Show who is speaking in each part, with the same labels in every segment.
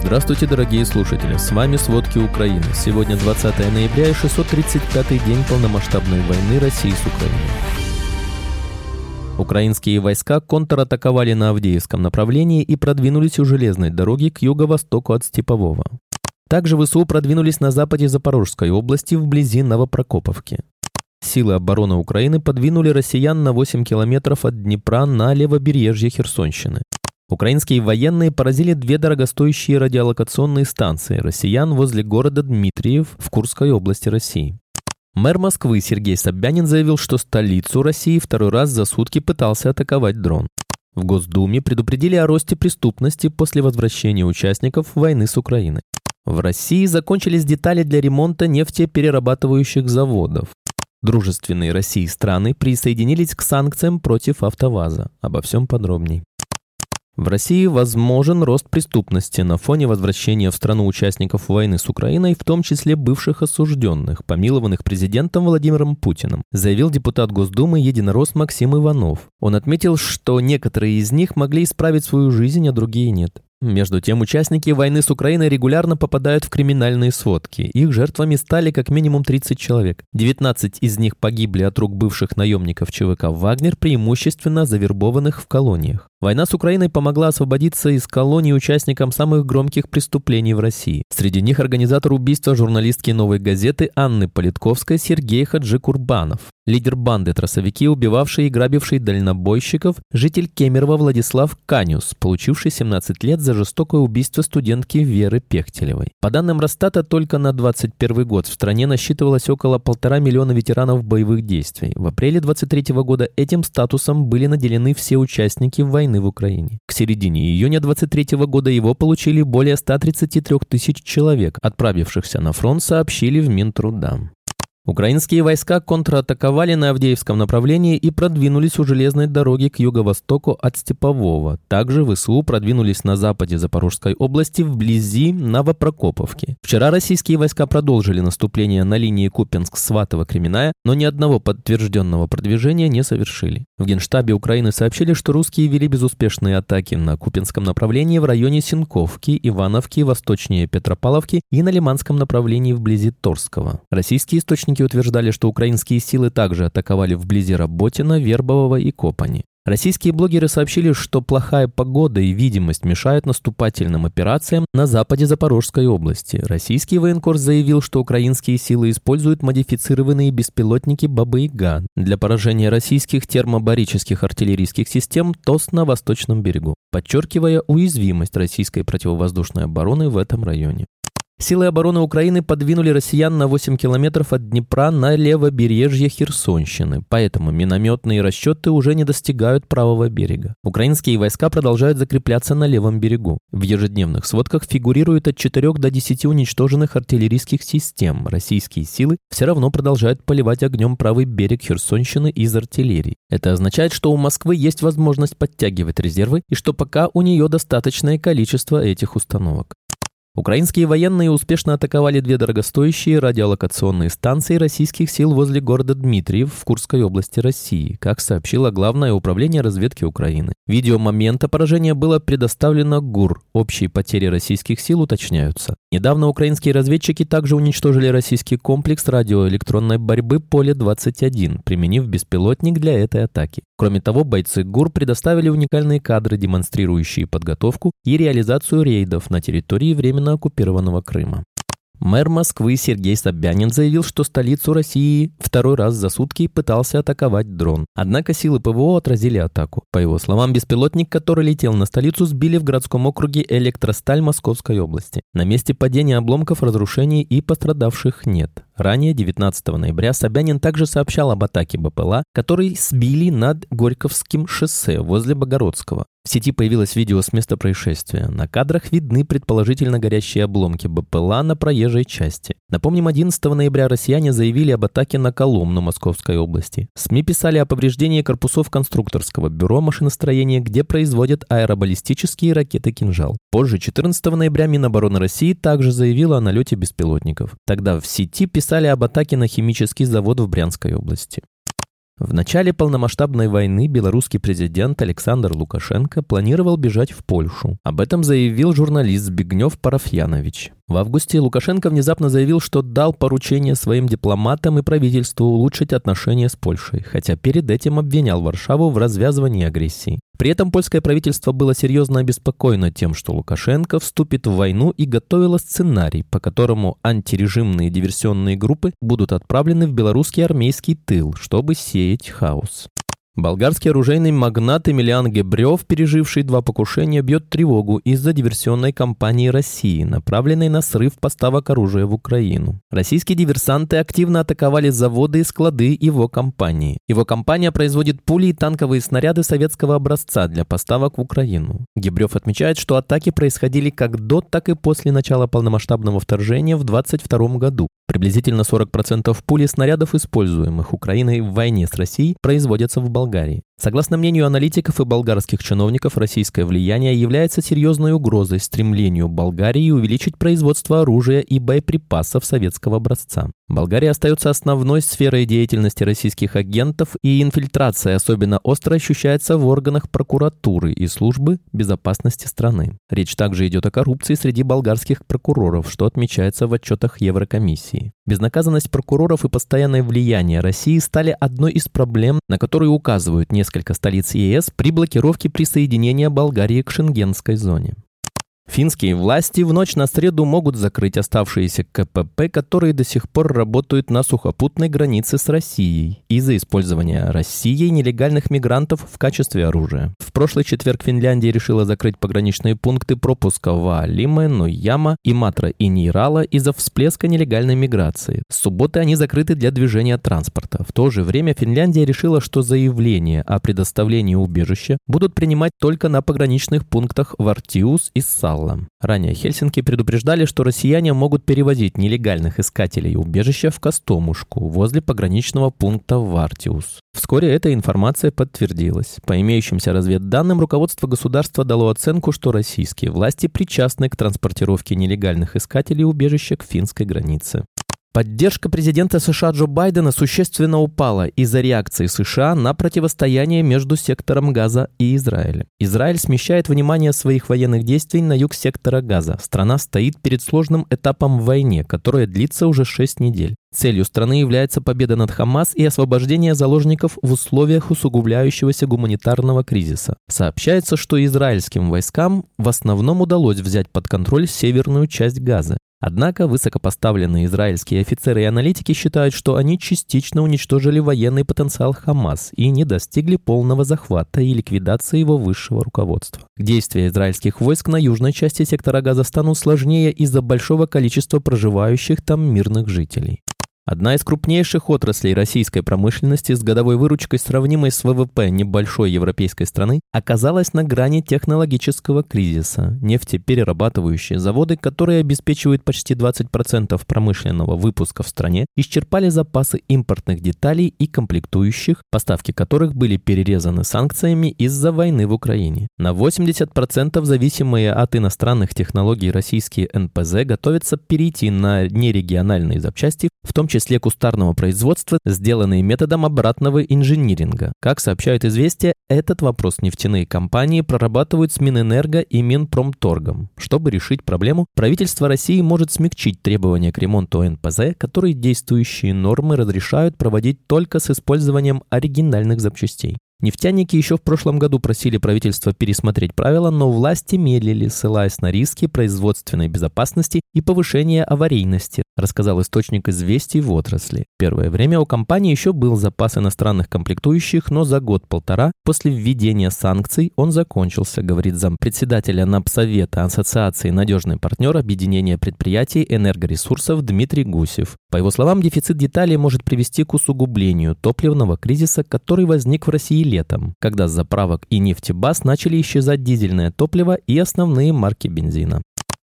Speaker 1: Здравствуйте, дорогие слушатели! С вами «Сводки Украины». Сегодня 20 ноября и 635-й день полномасштабной войны России с Украиной. Украинские войска контратаковали на Авдеевском направлении и продвинулись у железной дороги к юго-востоку от Степового. Также ВСУ продвинулись на западе Запорожской области вблизи Новопрокоповки. Силы обороны Украины подвинули россиян на 8 километров от Днепра на левобережье Херсонщины. Украинские военные поразили две дорогостоящие радиолокационные станции россиян возле города Дмитриев в Курской области России. Мэр Москвы Сергей Собянин заявил, что столицу России второй раз за сутки пытался атаковать дрон. В Госдуме предупредили о росте преступности после возвращения участников войны с Украиной. В России закончились детали для ремонта нефтеперерабатывающих заводов. Дружественные России страны присоединились к санкциям против АвтоВАЗа. Обо всем подробней. В России возможен рост преступности на фоне возвращения в страну участников войны с Украиной, в том числе бывших осужденных, помилованных президентом Владимиром Путиным, заявил депутат Госдумы единорос Максим Иванов. Он отметил, что некоторые из них могли исправить свою жизнь, а другие нет. Между тем, участники войны с Украиной регулярно попадают в криминальные сводки. Их жертвами стали как минимум 30 человек. 19 из них погибли от рук бывших наемников ЧВК «Вагнер», преимущественно завербованных в колониях. Война с Украиной помогла освободиться из колонии участникам самых громких преступлений в России. Среди них организатор убийства журналистки «Новой газеты» Анны Политковской Сергей Хаджи Курбанов. Лидер банды тросовики, убивавший и грабивший дальнобойщиков, житель Кемерово Владислав Канюс, получивший 17 лет за жестокое убийство студентки Веры Пехтелевой. По данным Росстата, только на 2021 год в стране насчитывалось около полтора миллиона ветеранов боевых действий. В апреле 2023 года этим статусом были наделены все участники войны в Украине. К середине июня 2023 года его получили более 133 тысяч человек, отправившихся на фронт, сообщили в Минтруда. Украинские войска контратаковали на Авдеевском направлении и продвинулись у железной дороги к юго-востоку от Степового. Также ВСУ продвинулись на западе Запорожской области вблизи Новопрокоповки. Вчера российские войска продолжили наступление на линии Купенск-Сватово-Кременная, но ни одного подтвержденного продвижения не совершили. В Генштабе Украины сообщили, что русские вели безуспешные атаки на Купенском направлении в районе Синковки, Ивановки, восточнее Петропавловки и на Лиманском направлении вблизи Торского. Российские источники Источники утверждали, что украинские силы также атаковали вблизи Работина, Вербового и Копани. Российские блогеры сообщили, что плохая погода и видимость мешают наступательным операциям на западе Запорожской области. Российский военкор заявил, что украинские силы используют модифицированные беспилотники «Баба-Яга» для поражения российских термобарических артиллерийских систем ТОС на восточном берегу, подчеркивая уязвимость российской противовоздушной обороны в этом районе. Силы обороны Украины подвинули россиян на 8 километров от Днепра на левобережье Херсонщины, поэтому минометные расчеты уже не достигают правого берега. Украинские войска продолжают закрепляться на левом берегу. В ежедневных сводках фигурирует от 4 до 10 уничтоженных артиллерийских систем. Российские силы все равно продолжают поливать огнем правый берег Херсонщины из артиллерии. Это означает, что у Москвы есть возможность подтягивать резервы и что пока у нее достаточное количество этих установок. Украинские военные успешно атаковали две дорогостоящие радиолокационные станции российских сил возле города Дмитриев в Курской области России, как сообщило Главное управление разведки Украины. Видео момента поражения было предоставлено ГУР. Общие потери российских сил уточняются. Недавно украинские разведчики также уничтожили российский комплекс радиоэлектронной борьбы «Поле-21», применив беспилотник для этой атаки. Кроме того, бойцы ГУР предоставили уникальные кадры, демонстрирующие подготовку и реализацию рейдов на территории временно оккупированного Крыма. Мэр Москвы Сергей Собянин заявил, что столицу России второй раз за сутки пытался атаковать дрон. Однако силы ПВО отразили атаку. По его словам, беспилотник, который летел на столицу, сбили в городском округе Электросталь Московской области. На месте падения обломков разрушений и пострадавших нет. Ранее, 19 ноября, Собянин также сообщал об атаке БПЛА, который сбили над Горьковским шоссе возле Богородского. В сети появилось видео с места происшествия. На кадрах видны предположительно горящие обломки БПЛА на проезжей части. Напомним, 11 ноября россияне заявили об атаке на Коломну Московской области. СМИ писали о повреждении корпусов конструкторского бюро машиностроения, где производят аэробаллистические ракеты «Кинжал». Позже, 14 ноября, Минобороны России также заявила о налете беспилотников. Тогда в сети писали об атаке на химический завод в Брянской области. В начале полномасштабной войны белорусский президент Александр Лукашенко планировал бежать в Польшу. Об этом заявил журналист Збигнев Парафьянович. В августе Лукашенко внезапно заявил, что дал поручение своим дипломатам и правительству улучшить отношения с Польшей, хотя перед этим обвинял Варшаву в развязывании агрессии. При этом польское правительство было серьезно обеспокоено тем, что Лукашенко вступит в войну и готовило сценарий, по которому антирежимные диверсионные группы будут отправлены в белорусский армейский тыл, чтобы сеять хаос. Болгарский оружейный магнат Эмилиан Гебрев, переживший два покушения, бьет тревогу из-за диверсионной кампании России, направленной на срыв поставок оружия в Украину. Российские диверсанты активно атаковали заводы и склады его компании. Его компания производит пули и танковые снаряды советского образца для поставок в Украину. Гебрев отмечает, что атаки происходили как до, так и после начала полномасштабного вторжения в 2022 году. Приблизительно 40% пули снарядов, используемых Украиной в войне с Россией, производятся в Болгарии. Болгарии. Согласно мнению аналитиков и болгарских чиновников, российское влияние является серьезной угрозой стремлению Болгарии увеличить производство оружия и боеприпасов советского образца. Болгария остается основной сферой деятельности российских агентов, и инфильтрация особенно остро ощущается в органах прокуратуры и службы безопасности страны. Речь также идет о коррупции среди болгарских прокуроров, что отмечается в отчетах Еврокомиссии. Безнаказанность прокуроров и постоянное влияние России стали одной из проблем, на которые указывают несколько столиц ЕС при блокировке присоединения Болгарии к шенгенской зоне. Финские власти в ночь на среду могут закрыть оставшиеся КПП, которые до сих пор работают на сухопутной границе с Россией из-за использования Россией нелегальных мигрантов в качестве оружия. В прошлый четверг Финляндия решила закрыть пограничные пункты пропуска в Алиме, Нуяма, Иматра и Нейрала из-за всплеска нелегальной миграции. С субботы они закрыты для движения транспорта. В то же время Финляндия решила, что заявления о предоставлении убежища будут принимать только на пограничных пунктах в Артиус и Сал. Алла. Ранее Хельсинки предупреждали, что россияне могут перевозить нелегальных искателей убежища в Костомушку возле пограничного пункта Вартиус. Вскоре эта информация подтвердилась. По имеющимся разведданным, руководство государства дало оценку, что российские власти причастны к транспортировке нелегальных искателей убежища к финской границе. Поддержка президента США Джо Байдена существенно упала из-за реакции США на противостояние между сектором Газа и Израилем. Израиль смещает внимание своих военных действий на юг сектора Газа. Страна стоит перед сложным этапом в войне, которая длится уже 6 недель. Целью страны является победа над Хамас и освобождение заложников в условиях усугубляющегося гуманитарного кризиса. Сообщается, что израильским войскам в основном удалось взять под контроль северную часть Газа. Однако высокопоставленные израильские офицеры и аналитики считают, что они частично уничтожили военный потенциал Хамас и не достигли полного захвата и ликвидации его высшего руководства. Действия израильских войск на южной части сектора Газа станут сложнее из-за большого количества проживающих там мирных жителей. Одна из крупнейших отраслей российской промышленности с годовой выручкой, сравнимой с ВВП небольшой европейской страны, оказалась на грани технологического кризиса. Нефтеперерабатывающие заводы, которые обеспечивают почти 20% промышленного выпуска в стране, исчерпали запасы импортных деталей и комплектующих, поставки которых были перерезаны санкциями из-за войны в Украине. На 80% зависимые от иностранных технологий российские НПЗ готовятся перейти на нерегиональные запчасти, в том числе числе кустарного производства, сделанные методом обратного инжиниринга. Как сообщают известия, этот вопрос нефтяные компании прорабатывают с Минэнерго и Минпромторгом. Чтобы решить проблему, правительство России может смягчить требования к ремонту НПЗ, которые действующие нормы разрешают проводить только с использованием оригинальных запчастей. Нефтяники еще в прошлом году просили правительство пересмотреть правила, но власти медлили, ссылаясь на риски производственной безопасности и повышения аварийности, рассказал источник известий в отрасли. Первое время у компании еще был запас иностранных комплектующих, но за год-полтора после введения санкций он закончился, говорит зампредседателя НАПСовета Ассоциации «Надежный партнер Объединения предприятий энергоресурсов» Дмитрий Гусев. По его словам, дефицит деталей может привести к усугублению топливного кризиса, который возник в России летом, когда с заправок и нефтебаз начали исчезать дизельное топливо и основные марки бензина.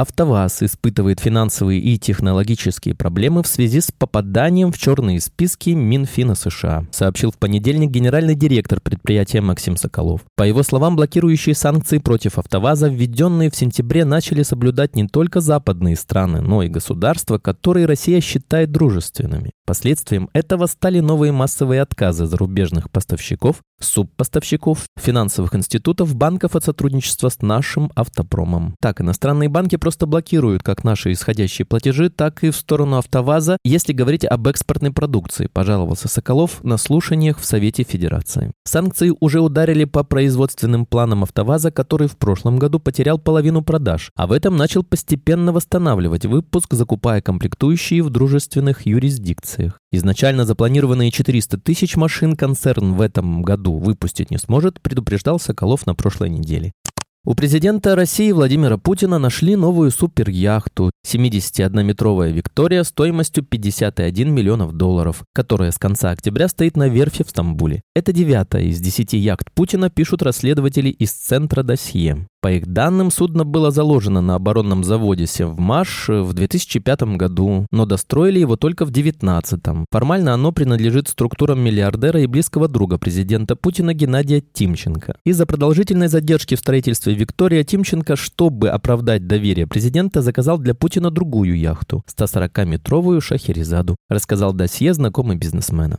Speaker 1: АвтоВАЗ испытывает финансовые и технологические проблемы в связи с попаданием в черные списки Минфина США, сообщил в понедельник генеральный директор предприятия Максим Соколов. По его словам, блокирующие санкции против АвтоВАЗа, введенные в сентябре, начали соблюдать не только западные страны, но и государства, которые Россия считает дружественными. Последствием этого стали новые массовые отказы зарубежных поставщиков, субпоставщиков, финансовых институтов, банков от сотрудничества с нашим автопромом. Так, иностранные банки просто блокируют как наши исходящие платежи, так и в сторону АвтоВАЗа, если говорить об экспортной продукции, пожаловался Соколов на слушаниях в Совете Федерации. Санкции уже ударили по производственным планам АвтоВАЗа, который в прошлом году потерял половину продаж, а в этом начал постепенно восстанавливать выпуск, закупая комплектующие в дружественных юрисдикциях. Изначально запланированные 400 тысяч машин концерн в этом году выпустить не сможет, предупреждал Соколов на прошлой неделе. У президента России Владимира Путина нашли новую суперяхту 71-метровая «Виктория» стоимостью 51 миллионов долларов, которая с конца октября стоит на верфи в Стамбуле. Это девятая из десяти яхт Путина, пишут расследователи из Центра досье. По их данным, судно было заложено на оборонном заводе Севмаш в 2005 году, но достроили его только в 2019. Формально оно принадлежит структурам миллиардера и близкого друга президента Путина Геннадия Тимченко. Из-за продолжительной задержки в строительстве Виктория Тимченко, чтобы оправдать доверие президента, заказал для Путина другую яхту – 140-метровую Шахерезаду, рассказал досье знакомый бизнесмена.